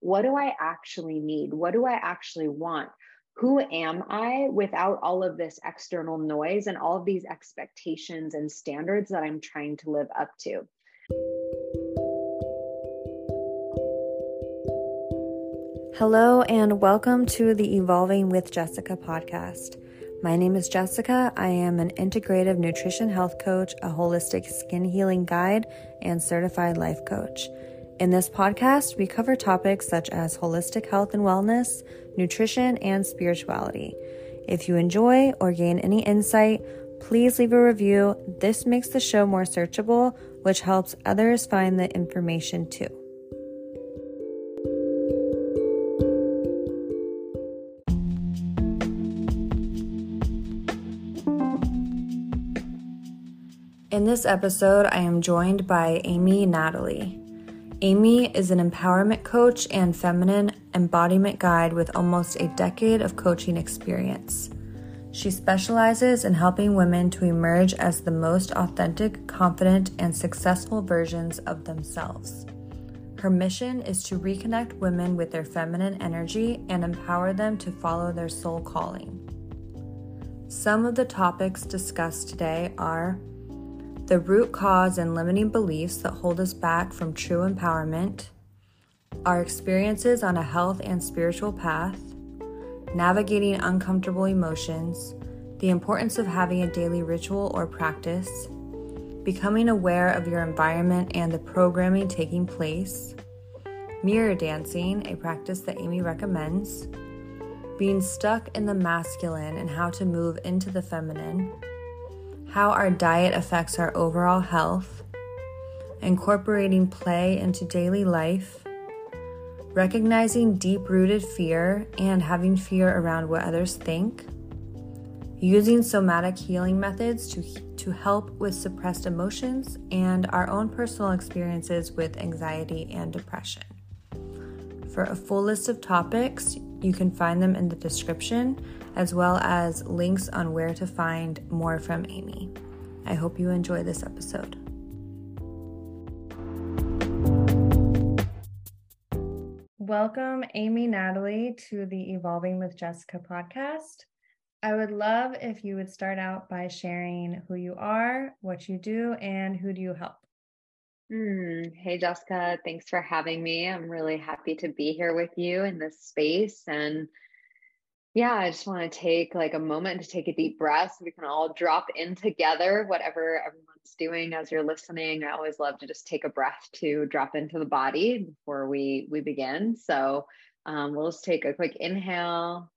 what do I actually need? What do I actually want? Who am I without all of this external noise and all of these expectations and standards that I'm trying to live up to? Hello, and welcome to the Evolving with Jessica podcast. My name is Jessica. I am an integrative nutrition health coach, a holistic skin healing guide, and certified life coach. In this podcast, we cover topics such as holistic health and wellness, nutrition, and spirituality. If you enjoy or gain any insight, please leave a review. This makes the show more searchable, which helps others find the information too. In this episode, I am joined by Amy Natalie. Amy is an empowerment coach and feminine embodiment guide with almost a decade of coaching experience. She specializes in helping women to emerge as the most authentic, confident, and successful versions of themselves. Her mission is to reconnect women with their feminine energy and empower them to follow their soul calling. Some of the topics discussed today are the root cause and limiting beliefs that hold us back from true empowerment, our experiences on a health and spiritual path, navigating uncomfortable emotions, the importance of having a daily ritual or practice, becoming aware of your environment and the programming taking place, mirror dancing, a practice that Amy recommends, being stuck in the masculine and how to move into the feminine how our diet affects our overall health, incorporating play into daily life, recognizing deep rooted fear and having fear around what others think, using somatic healing methods to, to help with suppressed emotions, and our own personal experiences with anxiety and depression. For a full list of topics, you can find them in the description as well as links on where to find more from Amy. I hope you enjoy this episode. Welcome, Amy Natalie, to the Evolving with Jessica podcast. I would love if you would start out by sharing who you are, what you do, and who do you help. Mm, hey, Jessica. Thanks for having me. I'm really happy to be here with you in this space. And yeah, I just want to take like a moment to take a deep breath so we can all drop in together, whatever everyone's doing as you're listening. I always love to just take a breath to drop into the body before we we begin. So um, we'll just take a quick inhale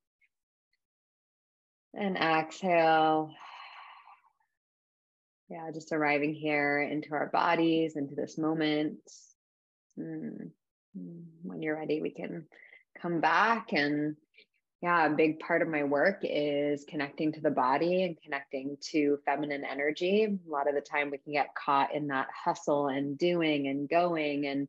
and exhale yeah, just arriving here into our bodies, into this moment. Mm. When you're ready, we can come back. And yeah, a big part of my work is connecting to the body and connecting to feminine energy. A lot of the time, we can get caught in that hustle and doing and going and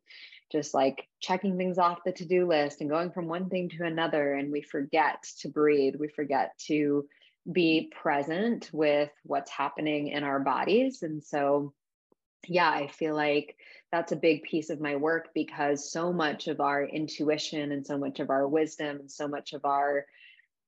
just like checking things off the to do list and going from one thing to another. And we forget to breathe, we forget to be present with what's happening in our bodies. And so, yeah, I feel like that's a big piece of my work because so much of our intuition and so much of our wisdom and so much of our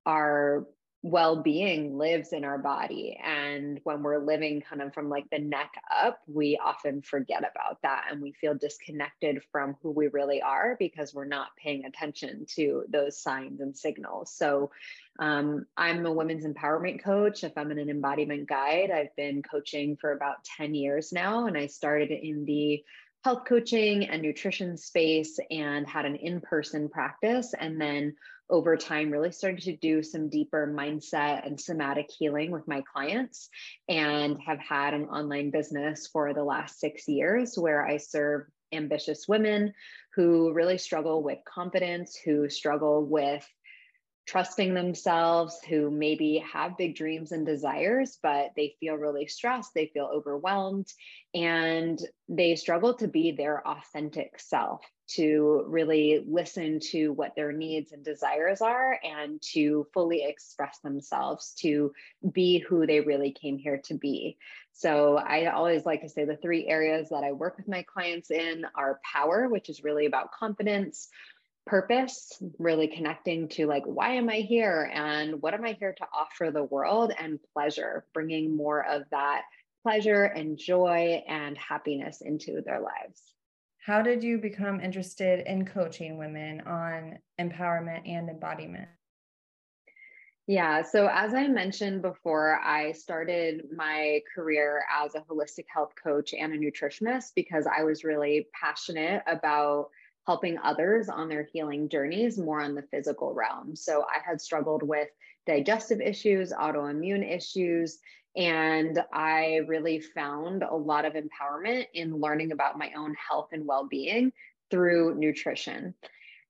our well-being lives in our body and when we're living kind of from like the neck up we often forget about that and we feel disconnected from who we really are because we're not paying attention to those signs and signals. So um, i'm a women's empowerment coach a feminine embodiment guide. I've been coaching for about 10 years now and i started in the health coaching and nutrition space and had an in-person practice and then over time really started to do some deeper mindset and somatic healing with my clients and have had an online business for the last six years where I serve ambitious women who really struggle with confidence, who struggle with trusting themselves, who maybe have big dreams and desires, but they feel really stressed, they feel overwhelmed, and they struggle to be their authentic self, to really listen to what their needs and desires are, and to fully express themselves, to be who they really came here to be. So I always like to say the three areas that I work with my clients in are power, which is really about confidence purpose, really connecting to like, why am I here? And what am I here to offer the world? And pleasure, bringing more of that pleasure and joy and happiness into their lives. How did you become interested in coaching women on empowerment and embodiment? Yeah. So, as I mentioned before, I started my career as a holistic health coach and a nutritionist because I was really passionate about helping others on their healing journeys more on the physical realm. So, I had struggled with digestive issues, autoimmune issues, and I really found a lot of empowerment in learning about my own health and well being through nutrition.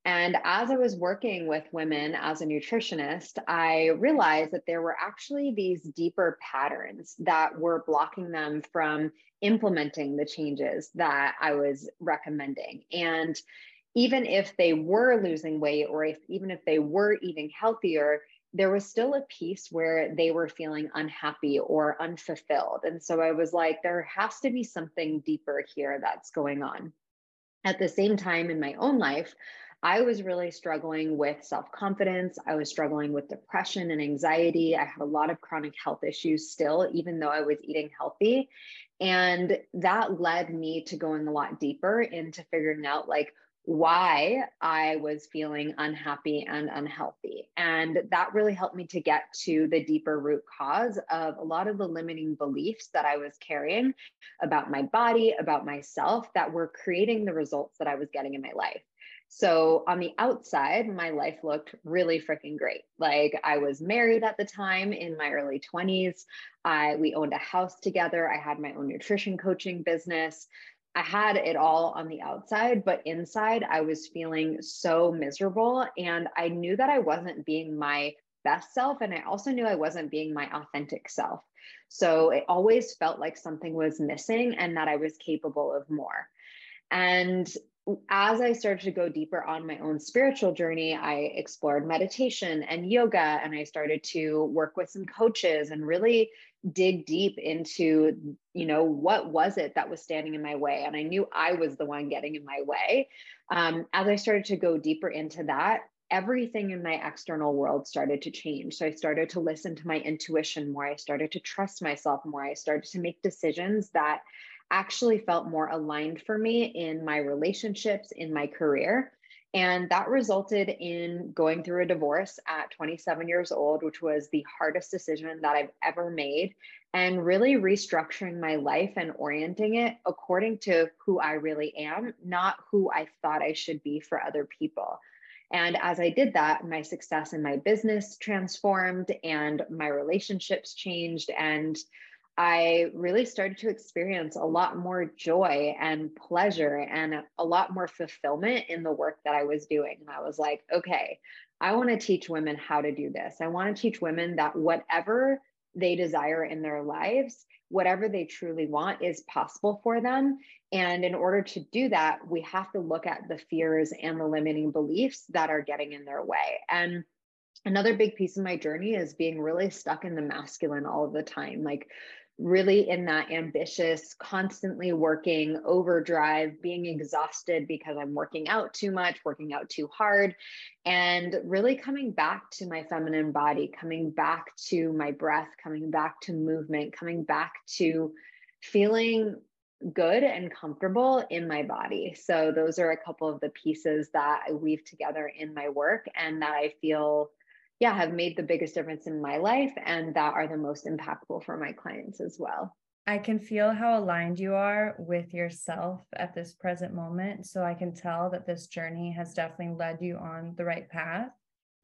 And as I was working with women as a nutritionist, I realized that there were actually these deeper patterns that were blocking them from implementing the changes that I was recommending. And even if they were losing weight or if even if they were eating healthier, there was still a piece where they were feeling unhappy or unfulfilled. And so I was like, there has to be something deeper here that's going on. At the same time, in my own life, I was really struggling with self confidence. I was struggling with depression and anxiety. I had a lot of chronic health issues still, even though I was eating healthy. And that led me to going a lot deeper into figuring out like why I was feeling unhappy and unhealthy. And that really helped me to get to the deeper root cause of a lot of the limiting beliefs that I was carrying about my body, about myself, that were creating the results that I was getting in my life. So on the outside, my life looked really freaking great. Like I was married at the time in my early 20s. I we owned a house together. I had my own nutrition coaching business. I had it all on the outside, but inside I was feeling so miserable and I knew that I wasn't being my best self and I also knew I wasn't being my authentic self. So it always felt like something was missing and that I was capable of more. And as I started to go deeper on my own spiritual journey, I explored meditation and yoga, and I started to work with some coaches and really dig deep into, you know, what was it that was standing in my way? And I knew I was the one getting in my way. Um, as I started to go deeper into that, everything in my external world started to change. So I started to listen to my intuition more. I started to trust myself more. I started to make decisions that actually felt more aligned for me in my relationships, in my career. And that resulted in going through a divorce at 27 years old, which was the hardest decision that I've ever made, and really restructuring my life and orienting it according to who I really am, not who I thought I should be for other people. And as I did that, my success in my business transformed and my relationships changed. And I really started to experience a lot more joy and pleasure and a lot more fulfillment in the work that I was doing. And I was like, okay, I want to teach women how to do this. I want to teach women that whatever they desire in their lives, whatever they truly want is possible for them. And in order to do that, we have to look at the fears and the limiting beliefs that are getting in their way. And another big piece of my journey is being really stuck in the masculine all of the time like really in that ambitious, constantly working overdrive, being exhausted because I'm working out too much, working out too hard, and really coming back to my feminine body, coming back to my breath, coming back to movement, coming back to feeling good and comfortable in my body. So, those are a couple of the pieces that I weave together in my work and that I feel yeah have made the biggest difference in my life and that are the most impactful for my clients as well I can feel how aligned you are with yourself at this present moment. So I can tell that this journey has definitely led you on the right path.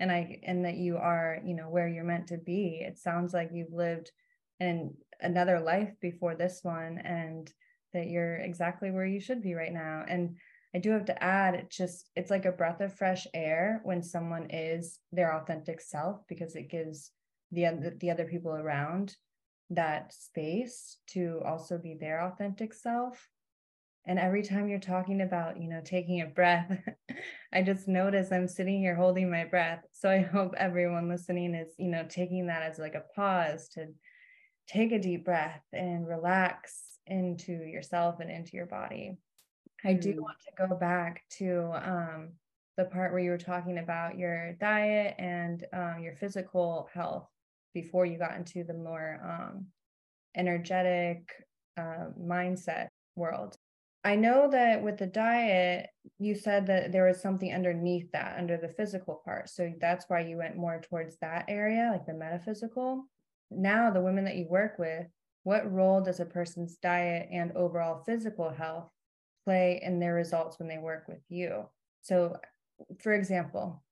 And I and that you are, you know, where you're meant to be. It sounds like you've lived in another life before this one and that you're exactly where you should be right now. And I do have to add, it's just, it's like a breath of fresh air when someone is their authentic self because it gives the other, the other people around that space to also be their authentic self. And every time you're talking about, you know, taking a breath, I just notice I'm sitting here holding my breath. So I hope everyone listening is, you know, taking that as like a pause to take a deep breath and relax into yourself and into your body. I do mm. want to go back to um, the part where you were talking about your diet and um, your physical health before you got into the more um, energetic uh, mindset world. I know that with the diet, you said that there was something underneath that, under the physical part. So that's why you went more towards that area, like the metaphysical. Now, the women that you work with, what role does a person's diet and overall physical health play in their results when they work with you? So, for example,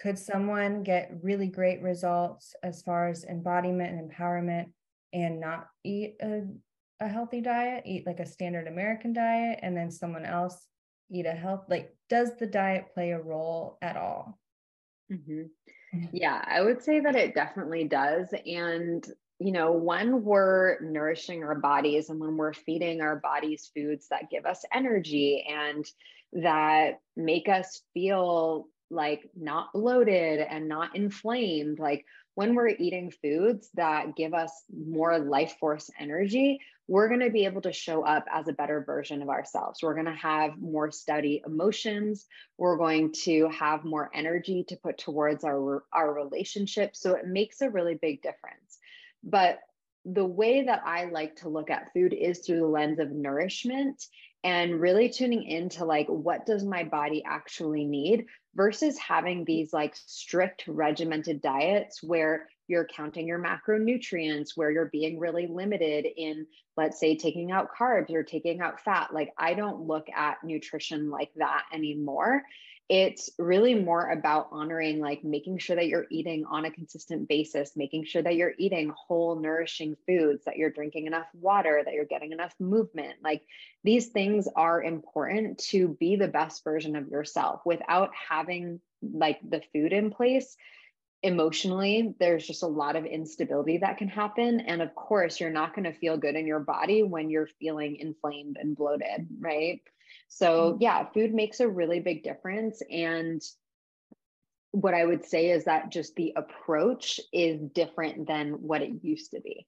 could someone get really great results as far as embodiment and empowerment and not eat a a healthy diet, eat like a standard American diet, and then someone else eat a health like does the diet play a role at all? Mm-hmm. mm-hmm. Yeah, I would say that it definitely does. And, you know, when we're nourishing our bodies and when we're feeding our bodies foods that give us energy and that make us feel like not bloated and not inflamed, like when we're eating foods that give us more life force energy, we're going to be able to show up as a better version of ourselves. We're going to have more steady emotions. We're going to have more energy to put towards our, our relationship. So it makes a really big difference. But the way that I like to look at food is through the lens of nourishment and really tuning into like what does my body actually need versus having these like strict regimented diets where you're counting your macronutrients where you're being really limited in let's say taking out carbs or taking out fat. Like i don't look at nutrition like that anymore it's really more about honoring like making sure that you're eating on a consistent basis making sure that you're eating whole nourishing foods that you're drinking enough water that you're getting enough movement. Like these things are important to be the best version of yourself. Without having like the food in place emotionally there's just a lot of instability that can happen. And of course you're not going to feel good in your body when you're feeling inflamed and bloated right so mm-hmm. yeah food makes a really big difference and what i would say is that just the approach is different than what it used to be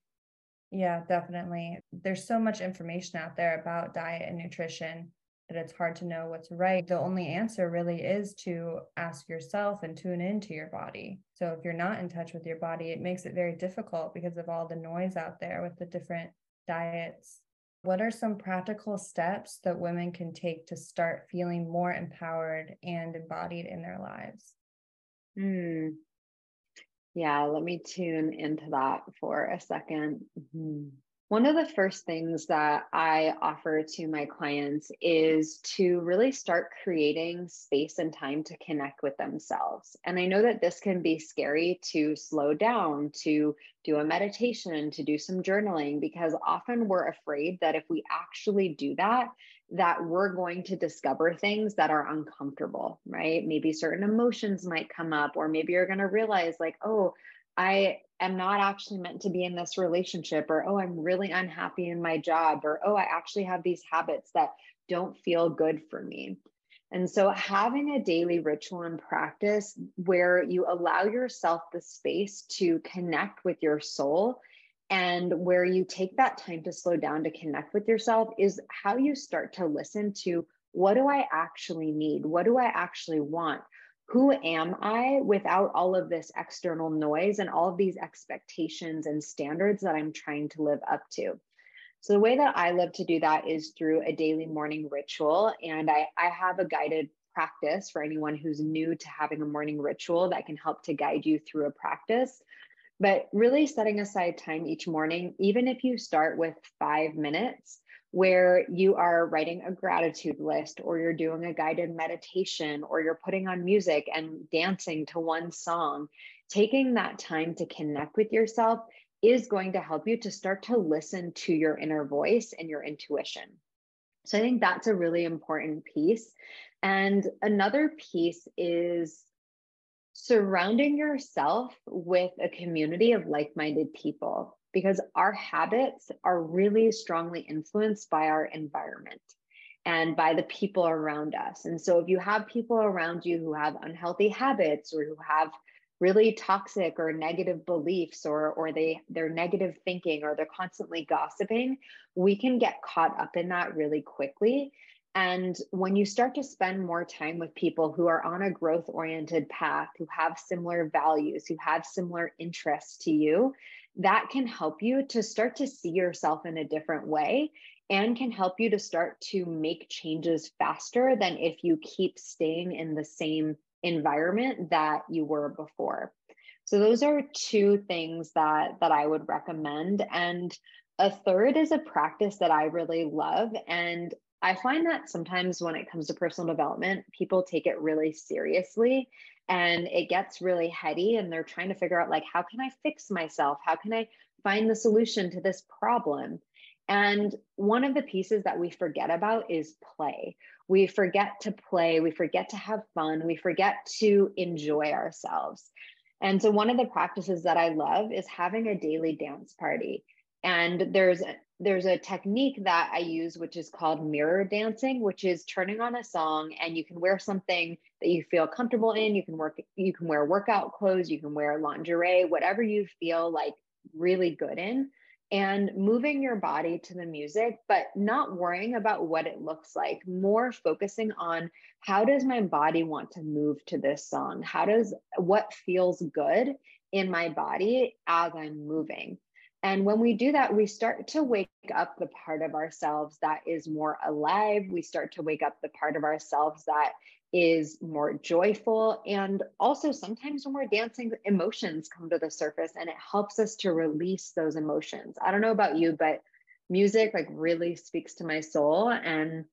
yeah definitely there's so much information out there about diet and nutrition that it's hard to know what's right, the only answer really is to ask yourself and tune into your body. So if you're not in touch with your body, it makes it very difficult because of all the noise out there with the different diets. What are some practical steps that women can take to start feeling more empowered and embodied in their lives? Hmm. Yeah, let me tune into that for a 2nd mm-hmm. One of the first things that I offer to my clients is to really start creating space and time to connect with themselves. And I know that this can be scary to slow down, to do a meditation, to do some journaling, because often we're afraid that if we actually do that, that we're going to discover things that are uncomfortable, right? Maybe certain emotions might come up, or maybe you're going to realize, like, oh, I am not actually meant to be in this relationship, or oh, I'm really unhappy in my job, or oh, I actually have these habits that don't feel good for me. And so, having a daily ritual and practice where you allow yourself the space to connect with your soul and where you take that time to slow down to connect with yourself is how you start to listen to what do I actually need? What do I actually want? Who am I without all of this external noise and all of these expectations and standards that I'm trying to live up to? So, the way that I love to do that is through a daily morning ritual. And I, I have a guided practice for anyone who's new to having a morning ritual that can help to guide you through a practice. But really setting aside time each morning, even if you start with five minutes, where you are writing a gratitude list or you're doing a guided meditation or you're putting on music and dancing to one song, taking that time to connect with yourself is going to help you to start to listen to your inner voice and your intuition. So I think that's a really important piece. And another piece is surrounding yourself with a community of like minded people because our habits are really strongly influenced by our environment and by the people around us. And so if you have people around you who have unhealthy habits or who have really toxic or negative beliefs or or they they're negative thinking or they're constantly gossiping, we can get caught up in that really quickly. And when you start to spend more time with people who are on a growth oriented path, who have similar values, who have similar interests to you, that can help you to start to see yourself in a different way and can help you to start to make changes faster than if you keep staying in the same environment that you were before. So those are two things that that I would recommend. And a third is a practice that I really love. And I find that sometimes when it comes to personal development, people take it really seriously and it gets really heady and they're trying to figure out like how can I fix myself? How can I find the solution to this problem? And one of the pieces that we forget about is play. We forget to play, we forget to have fun, we forget to enjoy ourselves. And so, one of the practices that I love is having a daily dance party. And there's there's a technique that I use, which is called mirror dancing, which is turning on a song and you can wear something that you feel comfortable in. You can work, you can wear workout clothes, you can wear lingerie, whatever you feel like really good in, and moving your body to the music, but not worrying about what it looks like, more focusing on how does my body want to move to this song? How does what feels good in my body as I'm moving? And when we do that, we start to wake up the part of ourselves that is more alive. We start to wake up the part of ourselves that is more joyful. And also, sometimes when we're dancing, emotions come to the surface and it helps us to release those emotions. I don't know about you, but music like really speaks to my soul. And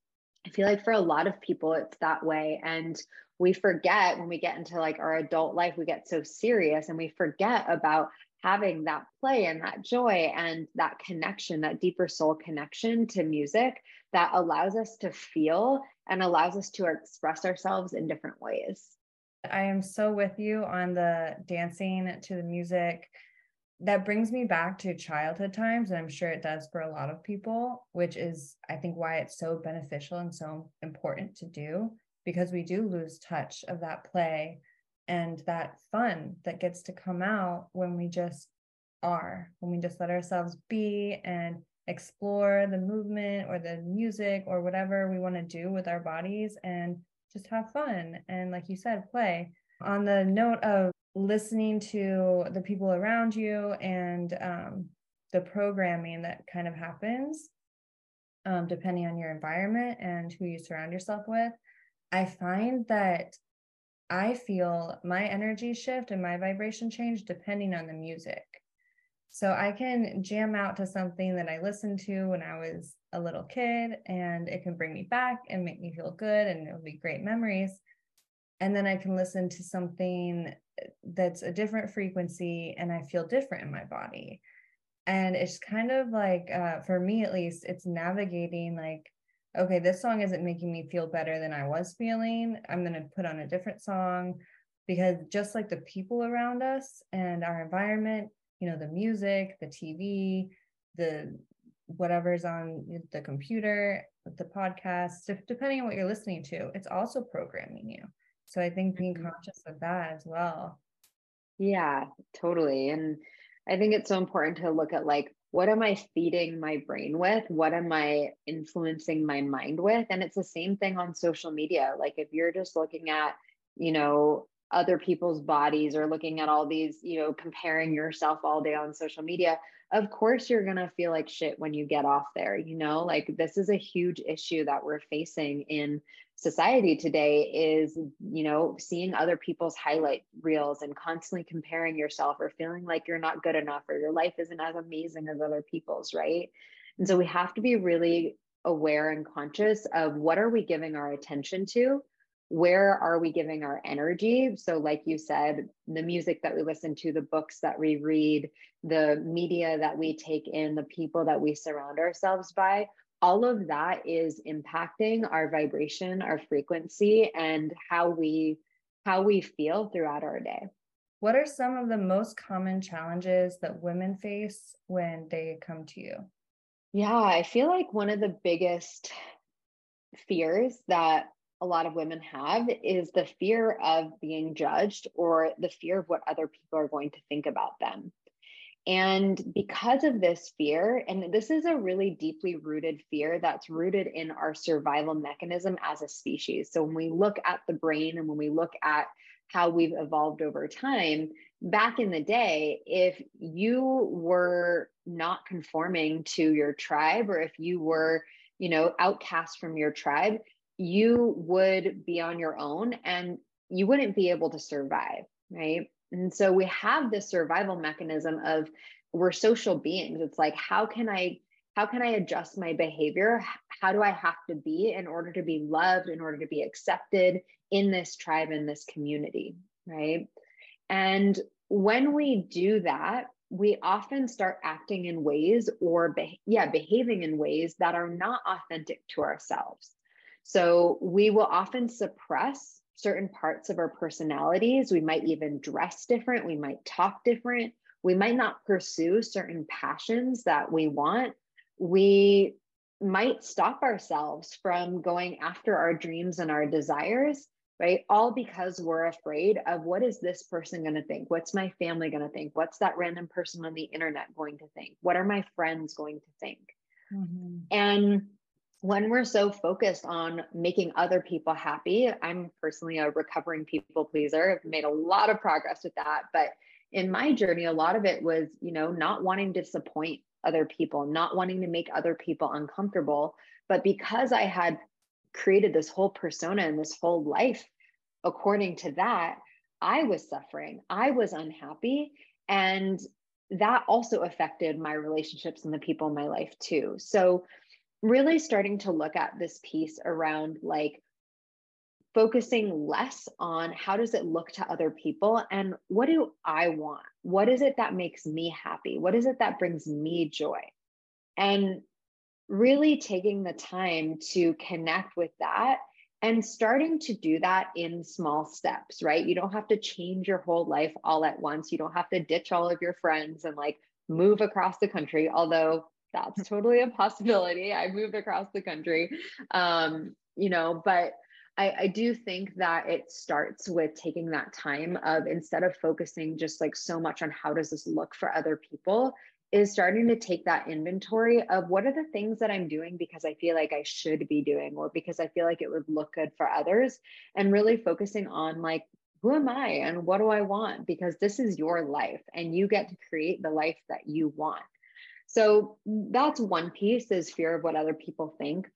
I feel like for a lot of people, it's that way. And we forget when we get into like our adult life, we get so serious and we forget about having that play and that joy and that connection, that deeper soul connection to music that allows us to feel and allows us to express ourselves in different ways. I am so with you on the dancing to the music. That brings me back to childhood times, and I'm sure it does for a lot of people, which is, I think, why it's so beneficial and so important to do because we do lose touch of that play and that fun that gets to come out when we just are, when we just let ourselves be and explore the movement or the music or whatever we want to do with our bodies and just have fun. And like you said, play. On the note of listening to the people around you and um, the programming that kind of happens, um, depending on your environment and who you surround yourself with, I find that I feel my energy shift and my vibration change depending on the music. So I can jam out to something that I listened to when I was a little kid, and it can bring me back and make me feel good, and it'll be great memories. And then I can listen to something that's a different frequency, and I feel different in my body. And it's kind of like, uh, for me at least, it's navigating like okay, this song isn't making me feel better than I was feeling. I'm going to put on a different song because just like the people around us and our environment, you know, the music, the TV, the whatever's on the computer, the podcast, depending on what you're listening to, it's also programming you. So I think being mm-hmm. conscious of that as well. Yeah, totally. And I think it's so important to look at like what am I feeding my brain with? What am I influencing my mind with? And it's the same thing on social media. Like if you're just looking at, you know, other people's bodies or looking at all these, you know, comparing yourself all day on social media, of course you're going to feel like shit when you get off there, you know? Like this is a huge issue that we're facing in society today is you know seeing other people's highlight reels and constantly comparing yourself or feeling like you're not good enough or your life isn't as amazing as other people's right and so we have to be really aware and conscious of what are we giving our attention to where are we giving our energy? So like you said the music that we listen to the books that we read the media that we take in the people that we surround ourselves by all of that is impacting our vibration our frequency and how we how we feel throughout our day. What are some of the most common challenges that women face when they come to you? Yeah i feel like one of the biggest fears that a lot of women have is the fear of being judged or the fear of what other people are going to think about them And because of this fear, and this is a really deeply rooted fear that's rooted in our survival mechanism as a species. So when we look at the brain and when we look at how we've evolved over time, back in the day, if you were not conforming to your tribe or if you were, you know, outcast from your tribe, you would be on your own and you wouldn't be able to survive, right? And so we have this survival mechanism of we're social beings. It's like, how can I how can I adjust my behavior? How do I have to be in order to be loved, in order to be accepted in this tribe, in this community, right? And when we do that, we often start acting in ways or be- yeah, behaving in ways that are not authentic to ourselves. So we will often suppress certain parts of our personalities. We might even dress different. We might talk different. We might not pursue certain passions that we want. We might stop ourselves from going after our dreams and our desires, right? All because we're afraid of what is this person going to think? What's my family going to think? What's that random person on the internet going to think? What are my friends going to think? Mm-hmm. And when we're so focused on making other people happy, I'm personally a recovering people pleaser. I've made a lot of progress with that. But in my journey, a lot of it was, you know, not wanting to disappoint other people, not wanting to make other people uncomfortable. But because I had created this whole persona and this whole life according to that, I was suffering, I was unhappy. And that also affected my relationships and the people in my life too. So, really starting to look at this piece around like focusing less on how does it look to other people and what do I want? What is it that makes me happy? What is it that brings me joy? And really taking the time to connect with that and starting to do that in small steps, right? You don't have to change your whole life all at once. You don't have to ditch all of your friends and like move across the country, although that's totally a possibility. I moved across the country, um, you know, but I, I do think that it starts with taking that time of instead of focusing just like so much on how does this look for other people, is starting to take that inventory of what are the things that I'm doing because I feel like I should be doing or because I feel like it would look good for others and really focusing on like who am I and what do I want because this is your life and you get to create the life that you want. So that's one piece is fear of what other people think.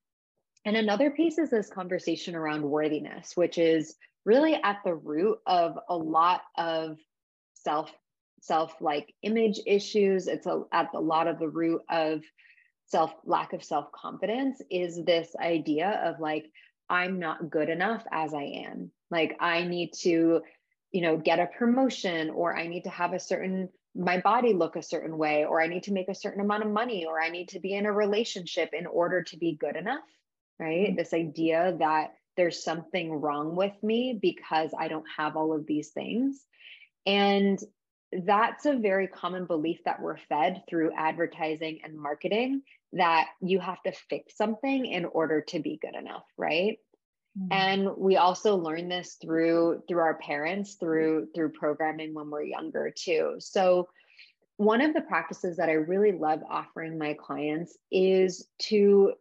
And another piece is this conversation around worthiness, which is really at the root of a lot of self self like image issues. It's a, at a lot of the root of self lack of self confidence is this idea of like I'm not good enough as I am. Like I need to you know get a promotion or I need to have a certain my body look a certain way or i need to make a certain amount of money or i need to be in a relationship in order to be good enough right? Mm-hmm. this idea that there's something wrong with me because i don't have all of these things. And that's a very common belief that we're fed through advertising and marketing that you have to fix something in order to be good enough right mm-hmm. and we also learn this through through our parents through through programming when we're younger too so one of the practices that i really love offering my clients is to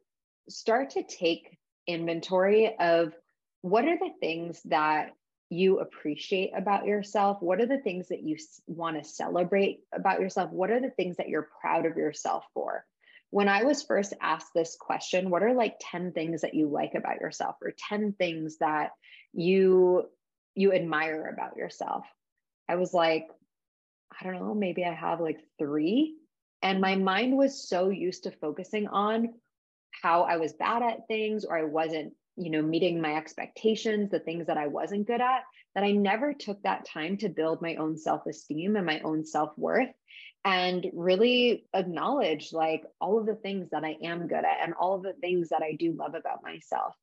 start to take inventory of what are the things that you appreciate about yourself? What are the things that you want to celebrate about yourself? What are the things that you're proud of yourself for? When I was first asked this question, what are like 10 things that you like about yourself or 10 things that you you admire about yourself? I was like, I don't know, maybe I have like 3 and my mind was so used to focusing on how I was bad at things or I wasn't you know meeting my expectations the things that i wasn't good at that i never took that time to build my own self-esteem and my own self-worth and really acknowledge like all of the things that i am good at and all of the things that i do love about myself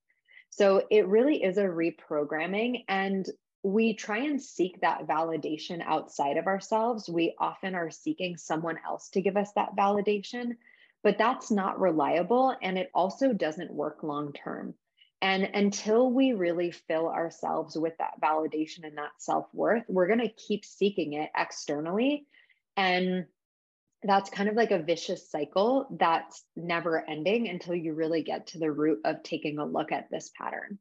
so it really is a reprogramming and we try and seek that validation outside of ourselves we often are seeking someone else to give us that validation but that's not reliable and it also doesn't work long term and until we really fill ourselves with that validation and that self worth, we're going to keep seeking it externally. And that's kind of like a vicious cycle that's never ending until you really get to the root of taking a look at this pattern.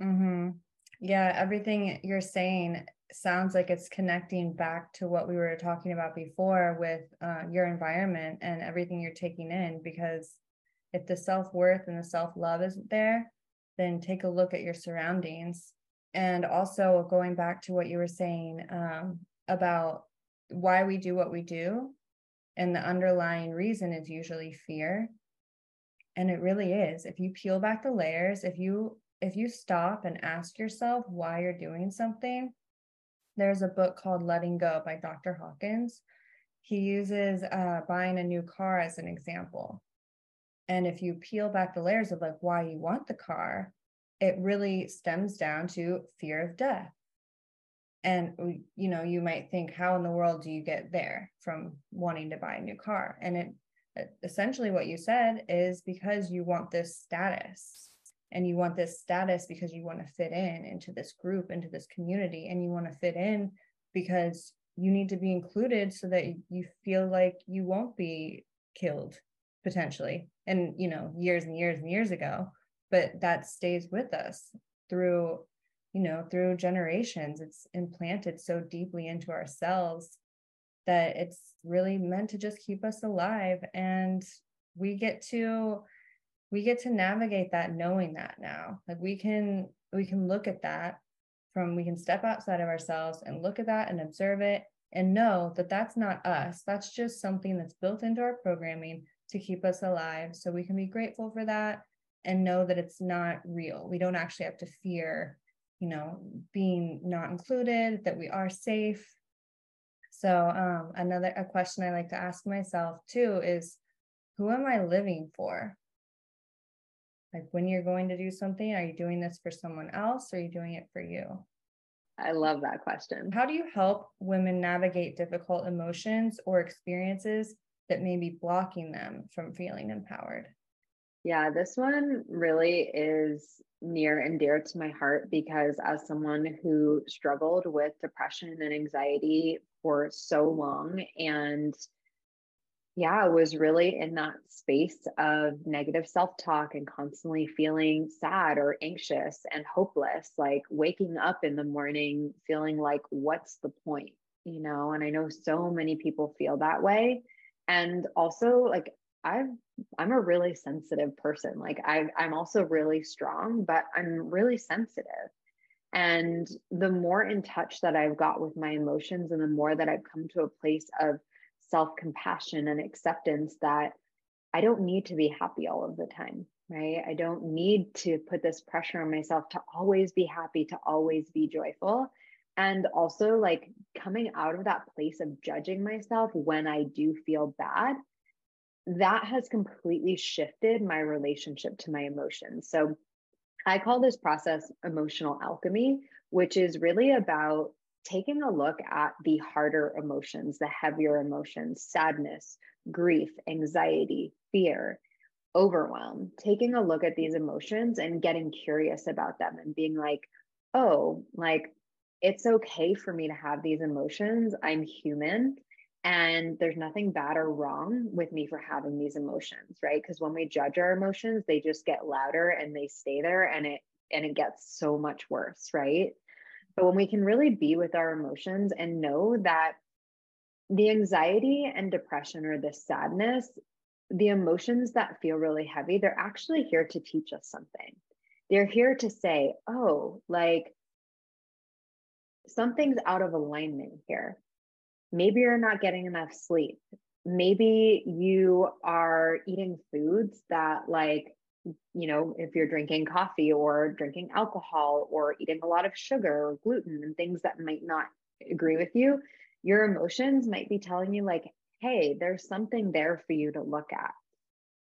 Mm-hmm. Yeah, everything you're saying sounds like it's connecting back to what we were talking about before with uh, your environment and everything you're taking in. Because if the self worth and the self love isn't there, then take a look at your surroundings. And also going back to what you were saying um, about why we do what we do and the underlying reason is usually fear. And it really is. If you peel back the layers, if you if you stop and ask yourself why you're doing something, there's a book called Letting Go by Dr. Hawkins. He uses uh, buying a new car as an example. And if you peel back the layers of like why you want the car, it really stems down to fear of death and you know you might think how in the world do you get there from wanting to buy a new car? And it essentially what you said is because you want this status and you want this status because you want to fit in into this group into this community and you want to fit in because you need to be included so that you feel like you won't be killed potentially and you know years and years and years ago but that stays with us through you know through generations it's implanted so deeply into ourselves that it's really meant to just keep us alive. And we get to we get to navigate that knowing that now. Like we can we can look at that from we can step outside of ourselves and look at that and observe it and know that that's not us. That's just something that's built into our programming to keep us alive. So we can be grateful for that and know that it's not real. We don't actually have to fear you know, being not included, that we are safe. So um, another a question I like to ask myself too is, who am I living for? Like when you're going to do something, are you doing this for someone else or are you doing it for you? I love that question. How do you help women navigate difficult emotions or experiences that may be blocking them from feeling empowered? Yeah, this one really is near and dear to my heart because as someone who struggled with depression and anxiety for so long and yeah, was really in that space of negative self talk and constantly feeling sad or anxious and hopeless, like waking up in the morning feeling like, what's the point? You know, and I know so many people feel that way. And also, like, I've I'm a really sensitive person. Like I I'm also really strong, but I'm really sensitive. And the more in touch that I've got with my emotions and the more that I've come to a place of self-compassion and acceptance that I don't need to be happy all of the time, right? I don't need to put this pressure on myself to always be happy, to always be joyful. And also, like coming out of that place of judging myself when I do feel bad that has completely shifted my relationship to my emotions. So I call this process emotional alchemy, which is really about taking a look at the harder emotions, the heavier emotions, sadness, grief, anxiety, fear, overwhelm, taking a look at these emotions and getting curious about them and being like, oh, like it's okay for me to have these emotions. I'm human and there's nothing bad or wrong with me for having these emotions right? Because when we judge our emotions they just get louder and they stay there and it and it gets so much worse right? But when we can really be with our emotions and know that the anxiety and depression or the sadness the emotions that feel really heavy they're actually here to teach us something. They're here to say oh like something's out of alignment here maybe you're not getting enough sleep. Maybe you are eating foods that like you know if you're drinking coffee or drinking alcohol or eating a lot of sugar or gluten and things that might not agree with you your emotions might be telling you like hey there's something there for you to look at.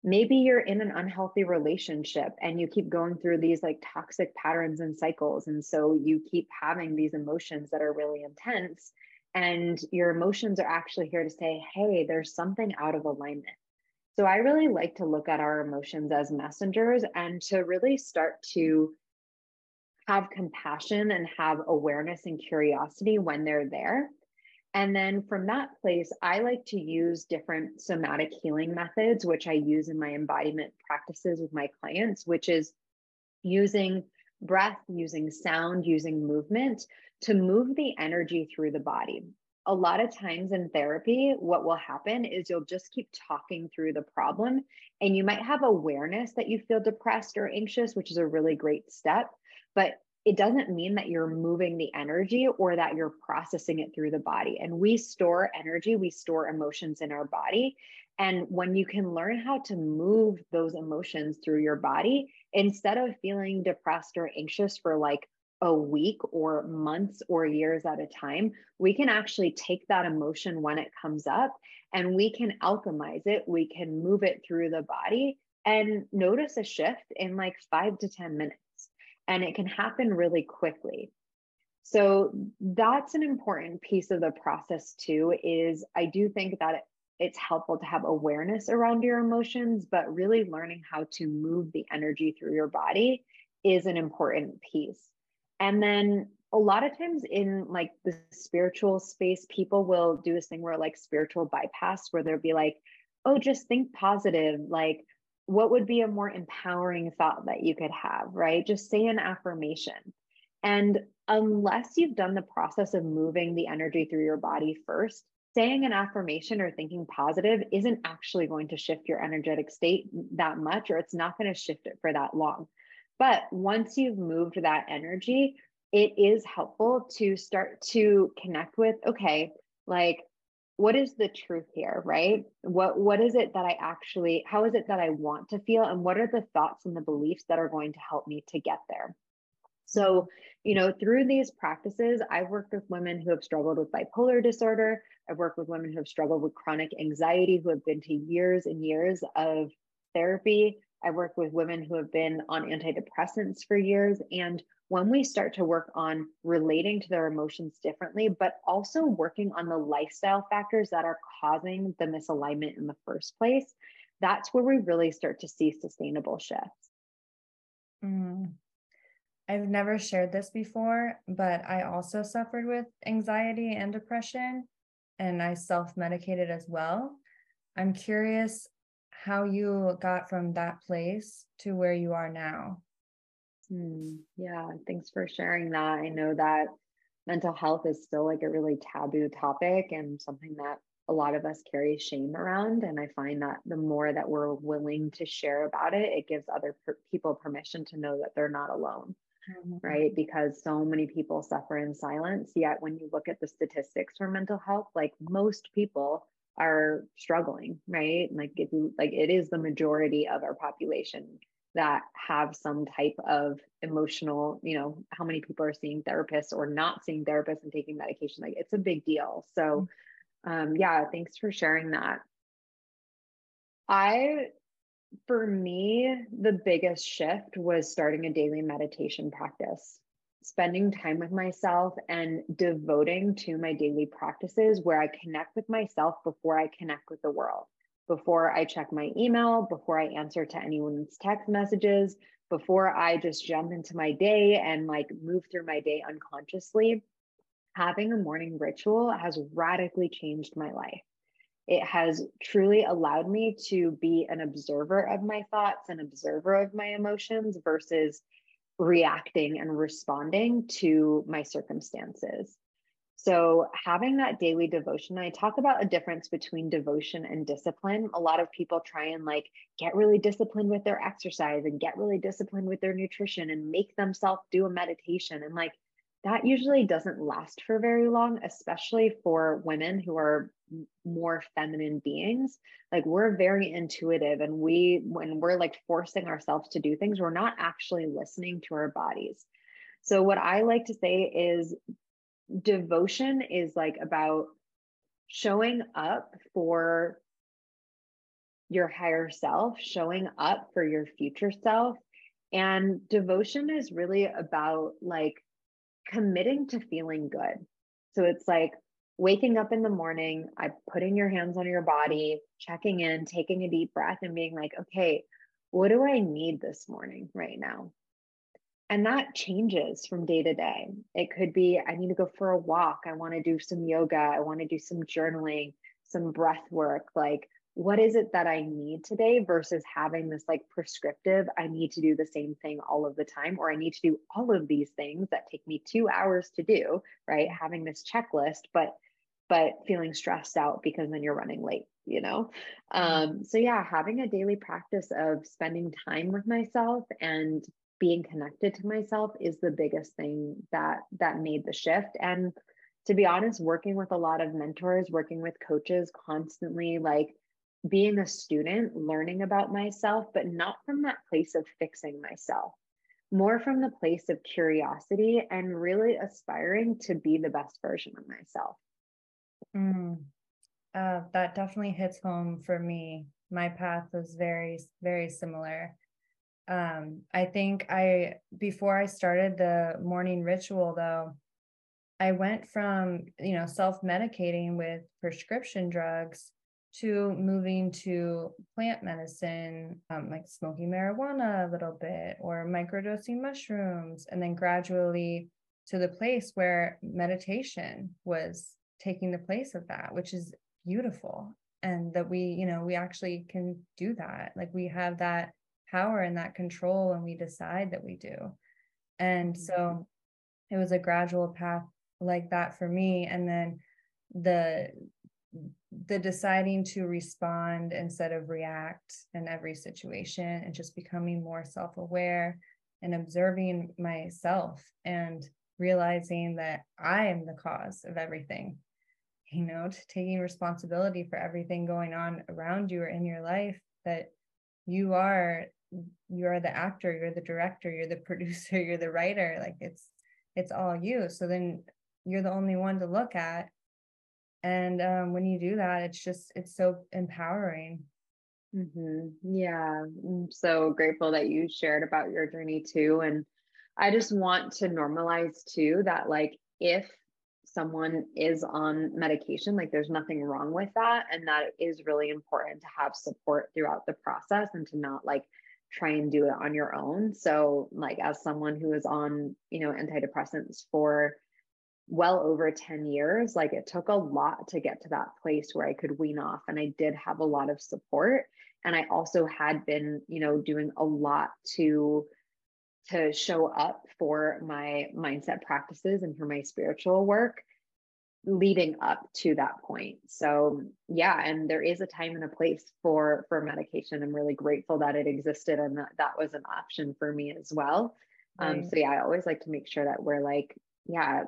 Maybe you're in an unhealthy relationship and you keep going through these like toxic patterns and cycles and so you keep having these emotions that are really intense and your emotions are actually here to say, hey, there's something out of alignment. So I really like to look at our emotions as messengers and to really start to have compassion and have awareness and curiosity when they're there. And then from that place, I like to use different somatic healing methods, which I use in my embodiment practices with my clients, which is using breath, using sound, using movement to move the energy through the body. A lot of times in therapy, what will happen is you'll just keep talking through the problem, and you might have awareness that you feel depressed or anxious, which is a really great step. But it doesn't mean that you're moving the energy or that you're processing it through the body. And we store energy, we store emotions in our body. And when you can learn how to move those emotions through your body, instead of feeling depressed or anxious for like a week or months or years at a time, we can actually take that emotion when it comes up and we can alchemize it. We can move it through the body and notice a shift in like five to 10 minutes and it can happen really quickly. So that's an important piece of the process too is I do think that it's helpful to have awareness around your emotions, but really learning how to move the energy through your body is an important piece. And then a lot of times in like the spiritual space, people will do this thing where like spiritual bypass, where they'll be like, oh, just think positive. Like, what would be a more empowering thought that you could have, right? Just say an affirmation. And unless you've done the process of moving the energy through your body first, saying an affirmation or thinking positive isn't actually going to shift your energetic state that much, or it's not going to shift it for that long. But once you've moved that energy, it is helpful to start to connect with okay, like what is the truth here right? What what is it that i actually how is it that i want to feel? And what are the thoughts and the beliefs that are going to help me to get there? So you know through these practices i've worked with women who have struggled with bipolar disorder. I've worked with women who have struggled with chronic anxiety who have been to years and years of therapy i've worked with women who have been on antidepressants for years and when we start to work on relating to their emotions differently, but also working on the lifestyle factors that are causing the misalignment in the first place, that's where we really start to see sustainable shifts. Mm. I've never shared this before, but I also suffered with anxiety and depression, and I self medicated as well. I'm curious how you got from that place to where you are now. Hmm. yeah, thanks for sharing that. I know that mental health is still like a really taboo topic and something that a lot of us carry shame around. And I find that the more that we're willing to share about it, it gives other per- people permission to know that they're not alone. Mm-hmm. Right. Because so many people suffer in silence. Yet, when you look at the statistics for mental health, like most people are struggling, right? Like, if you, like it is the majority of our population that have some type of emotional, you know, how many people are seeing therapists or not seeing therapists and taking medication. Like it's a big deal. So, um, yeah, thanks for sharing that. I, for me, the biggest shift was starting a daily meditation practice, spending time with myself and devoting to my daily practices where I connect with myself before I connect with the world before I check my email, before I answer to anyone's text messages, before I just jump into my day and like move through my day unconsciously, having a morning ritual has radically changed my life. It has truly allowed me to be an observer of my thoughts, an observer of my emotions versus reacting and responding to my circumstances. So, having that daily devotion, I talk about a difference between devotion and discipline. A lot of people try and like get really disciplined with their exercise and get really disciplined with their nutrition and make themselves do a meditation. And like that usually doesn't last for very long, especially for women who are more feminine beings. Like we're very intuitive, and we, when we're like forcing ourselves to do things, we're not actually listening to our bodies. So, what I like to say is devotion is like about showing up for your higher self, showing up for your future self. And devotion is really about like committing to feeling good. So it's like waking up in the morning, I putting your hands on your body, checking in, taking a deep breath and being like, okay, what do I need this morning right now? and that changes from day to day. It could be I need to go for a walk. I want to do some yoga. I want to do some journaling, some breath work. Like, what is it that I need today versus having this like prescriptive, I need to do the same thing all of the time, or I need to do all of these things that take me two hours to do, right? Having this checklist, but but feeling stressed out because then you're running late you know? Mm-hmm. um so yeah having a daily practice of spending time with myself and being connected to myself is the biggest thing that that made the shift. And to be honest working with a lot of mentors working with coaches constantly like being a student learning about myself but not from that place of fixing myself more from the place of curiosity and really aspiring to be the best version of myself mm, uh, that definitely hits home for me. My path was very very similar. Um, I think I, before I started the morning ritual though, I went from, you know, self medicating with prescription drugs to moving to plant medicine, um, like smoking marijuana a little bit or microdosing mushrooms, and then gradually to the place where meditation was taking the place of that, which is beautiful. And that we, you know, we actually can do that. Like we have that power and that control when we decide that we do. And so mm-hmm. it was a gradual path like that for me. And then the the deciding to respond instead of react in every situation and just becoming more self-aware and observing myself and realizing that I am the cause of everything. You know, taking responsibility for everything going on around you or in your life that you are you are the actor you're the director you're the producer you're the writer like it's it's all you. So then you're the only one to look at. And um, when you do that it's just it's so empowering. Mm-hmm. yeah. I'm so grateful that you shared about your journey too. And i just want to normalize too that like if someone is on medication like there's nothing wrong with that and that is really important to have support throughout the process and to not like try and do it on your own. So, like, as someone who is on, you know, antidepressants for well over 10 years, like, it took a lot to get to that place where I could wean off. And I did have a lot of support. And I also had been, you know, doing a lot to to show up for my mindset practices and for my spiritual work leading up to that point. So yeah and there is a time and a place for for medication. I'm really grateful that it existed and that that was an option for me as well. Um, right. um so yeah i always like to make sure that we're like yeah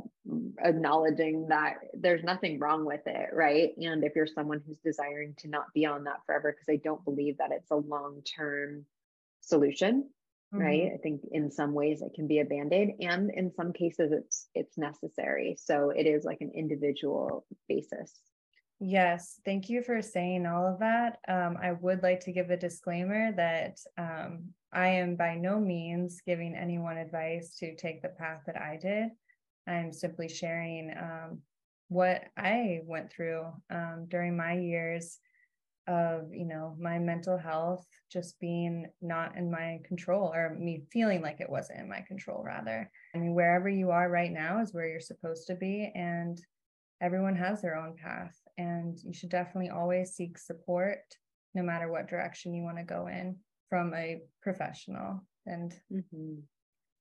acknowledging that there's nothing wrong with it right? And if you're someone who's desiring to not be on that forever because i don't believe that it's a long term solution mm-hmm. right i think in some ways it can be a band-aid and in some cases it's it's necessary. So it is like an individual basis. Yes thank you for saying all of that. Um, i would like to give a disclaimer that um, i am by no means giving anyone advice to take the path that i did. I'm simply sharing um, what i went through um, during my years of you know my mental health just being not in my control or me feeling like it wasn't in my control rather i mean wherever you are right now is where you're supposed to be and everyone has their own path and you should definitely always seek support no matter what direction you want to go in from a professional and mm-hmm.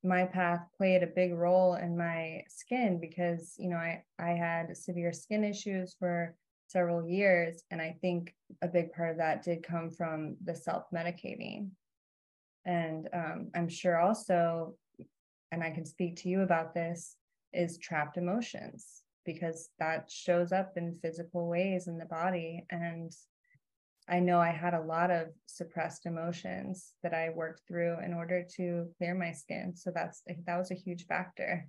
my path played a big role in my skin because you know i i had severe skin issues for several years. And I think a big part of that did come from the self medicating. And um, I'm sure also, and I can speak to you about this, is trapped emotions because that shows up in physical ways in the body. And I know I had a lot of suppressed emotions that I worked through in order to clear my skin. So that's that was a huge factor.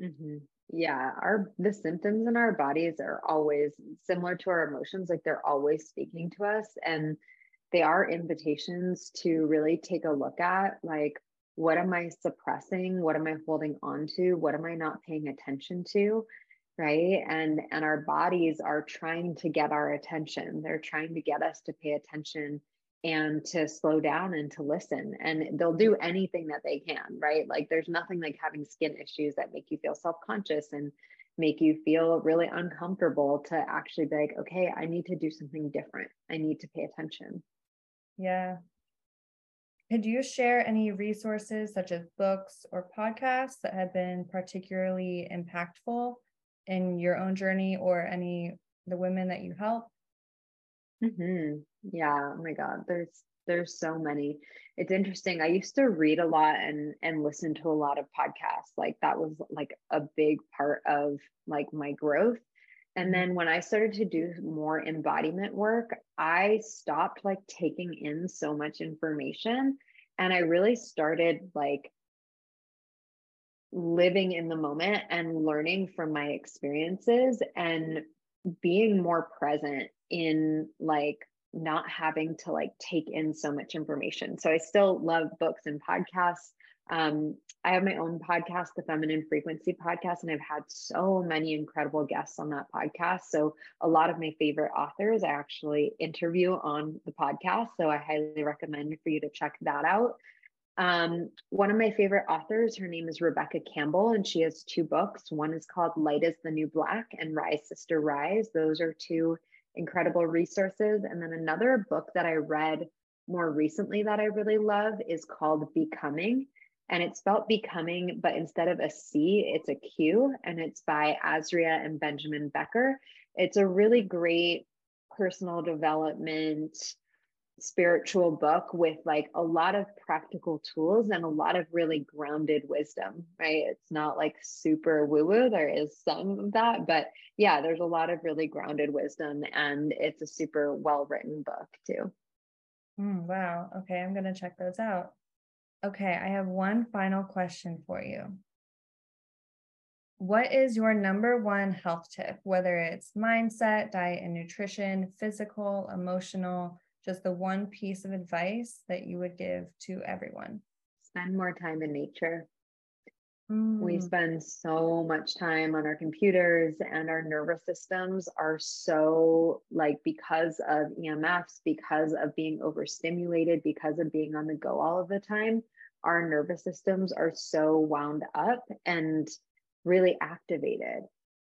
Mm-hmm yeah our the symptoms in our bodies are always similar to our emotions like they're always speaking to us and they are invitations to really take a look at like what am i suppressing? What am i holding on to? What am i not paying attention to? Right? And and our bodies are trying to get our attention. They're trying to get us to pay attention and to slow down and to listen. And they'll do anything that they can, right? Like there's nothing like having skin issues that make you feel self conscious and make you feel really uncomfortable to actually be like, okay, I need to do something different. I need to pay attention. Yeah. Could you share any resources such as books or podcasts that have been particularly impactful in your own journey or any the women that you help? Mm-hmm. Yeah. Oh my God. There's there's so many. It's interesting. I used to read a lot and and listen to a lot of podcasts. Like that was like a big part of like my growth. And then when I started to do more embodiment work, I stopped like taking in so much information and I really started like living in the moment and learning from my experiences and being more present in like not having to like take in so much information. So I still love books and podcasts. Um, I have my own podcast, the Feminine Frequency Podcast, and I've had so many incredible guests on that podcast. So a lot of my favorite authors I actually interview on the podcast. So I highly recommend for you to check that out. Um, one of my favorite authors, her name is Rebecca Campbell, and she has two books. One is called Light is the New Black and Rise Sister Rise. Those are two incredible resources. And then another book that I read more recently that I really love is called Becoming. And it's spelled becoming, but instead of a C, it's a Q, and it's by Azria and Benjamin Becker. It's a really great personal development spiritual book with like a lot of practical tools and a lot of really grounded wisdom, right? It's not like super woo woo. There is some of that, but yeah, there's a lot of really grounded wisdom and it's a super well written book too. Mm, wow. Okay. I'm going to check those out. Okay. I have one final question for you. What is your number one health tip, whether it's mindset, diet and nutrition, physical, emotional? Just the one piece of advice that you would give to everyone? Spend more time in nature. Mm. We spend so much time on our computers, and our nervous systems are so like because of EMFs, because of being overstimulated, because of being on the go all of the time, our nervous systems are so wound up and really activated.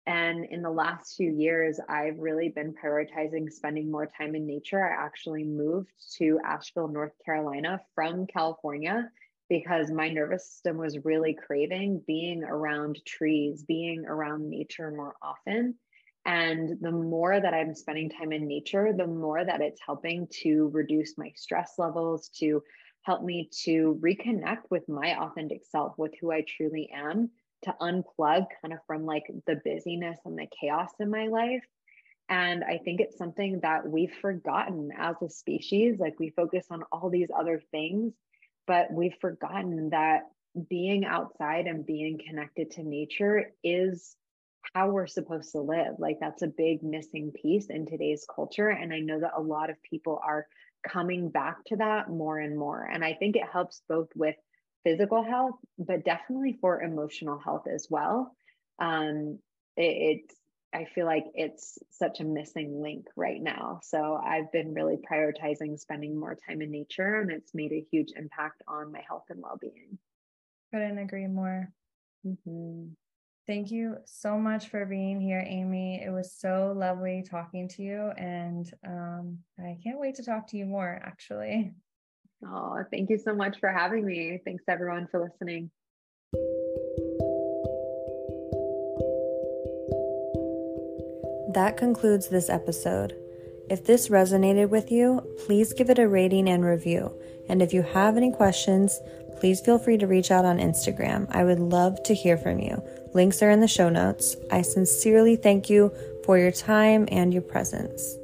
And in the last few years, I've really been prioritizing spending more time in nature. I actually moved to Asheville, North Carolina from California because my nervous system was really craving being around trees, being around nature more often. And the more that I'm spending time in nature, the more that it's helping to reduce my stress levels, to help me to reconnect with my authentic self, with who I truly am, to unplug kind of from like the busyness and the chaos in my life. And I think it's something that we've forgotten as a species. Like we focus on all these other things, but we've forgotten that being outside and being connected to nature is how we're supposed to live. Like that's a big missing piece in today's culture. And I know that a lot of people are coming back to that more and more. And I think it helps both with physical health, but definitely for emotional health as well. Um, it, it's I feel like it's such a missing link right now. So I've been really prioritizing spending more time in nature, and it's made a huge impact on my health and well being. Couldn't agree more. Mm-hmm. Thank you so much for being here, Amy. It was so lovely talking to you, and um, I can't wait to talk to you more, actually. Oh, thank you so much for having me. Thanks everyone for listening. That concludes this episode. If this resonated with you, please give it a rating and review. And if you have any questions, please feel free to reach out on Instagram. I would love to hear from you. Links are in the show notes. I sincerely thank you for your time and your presence.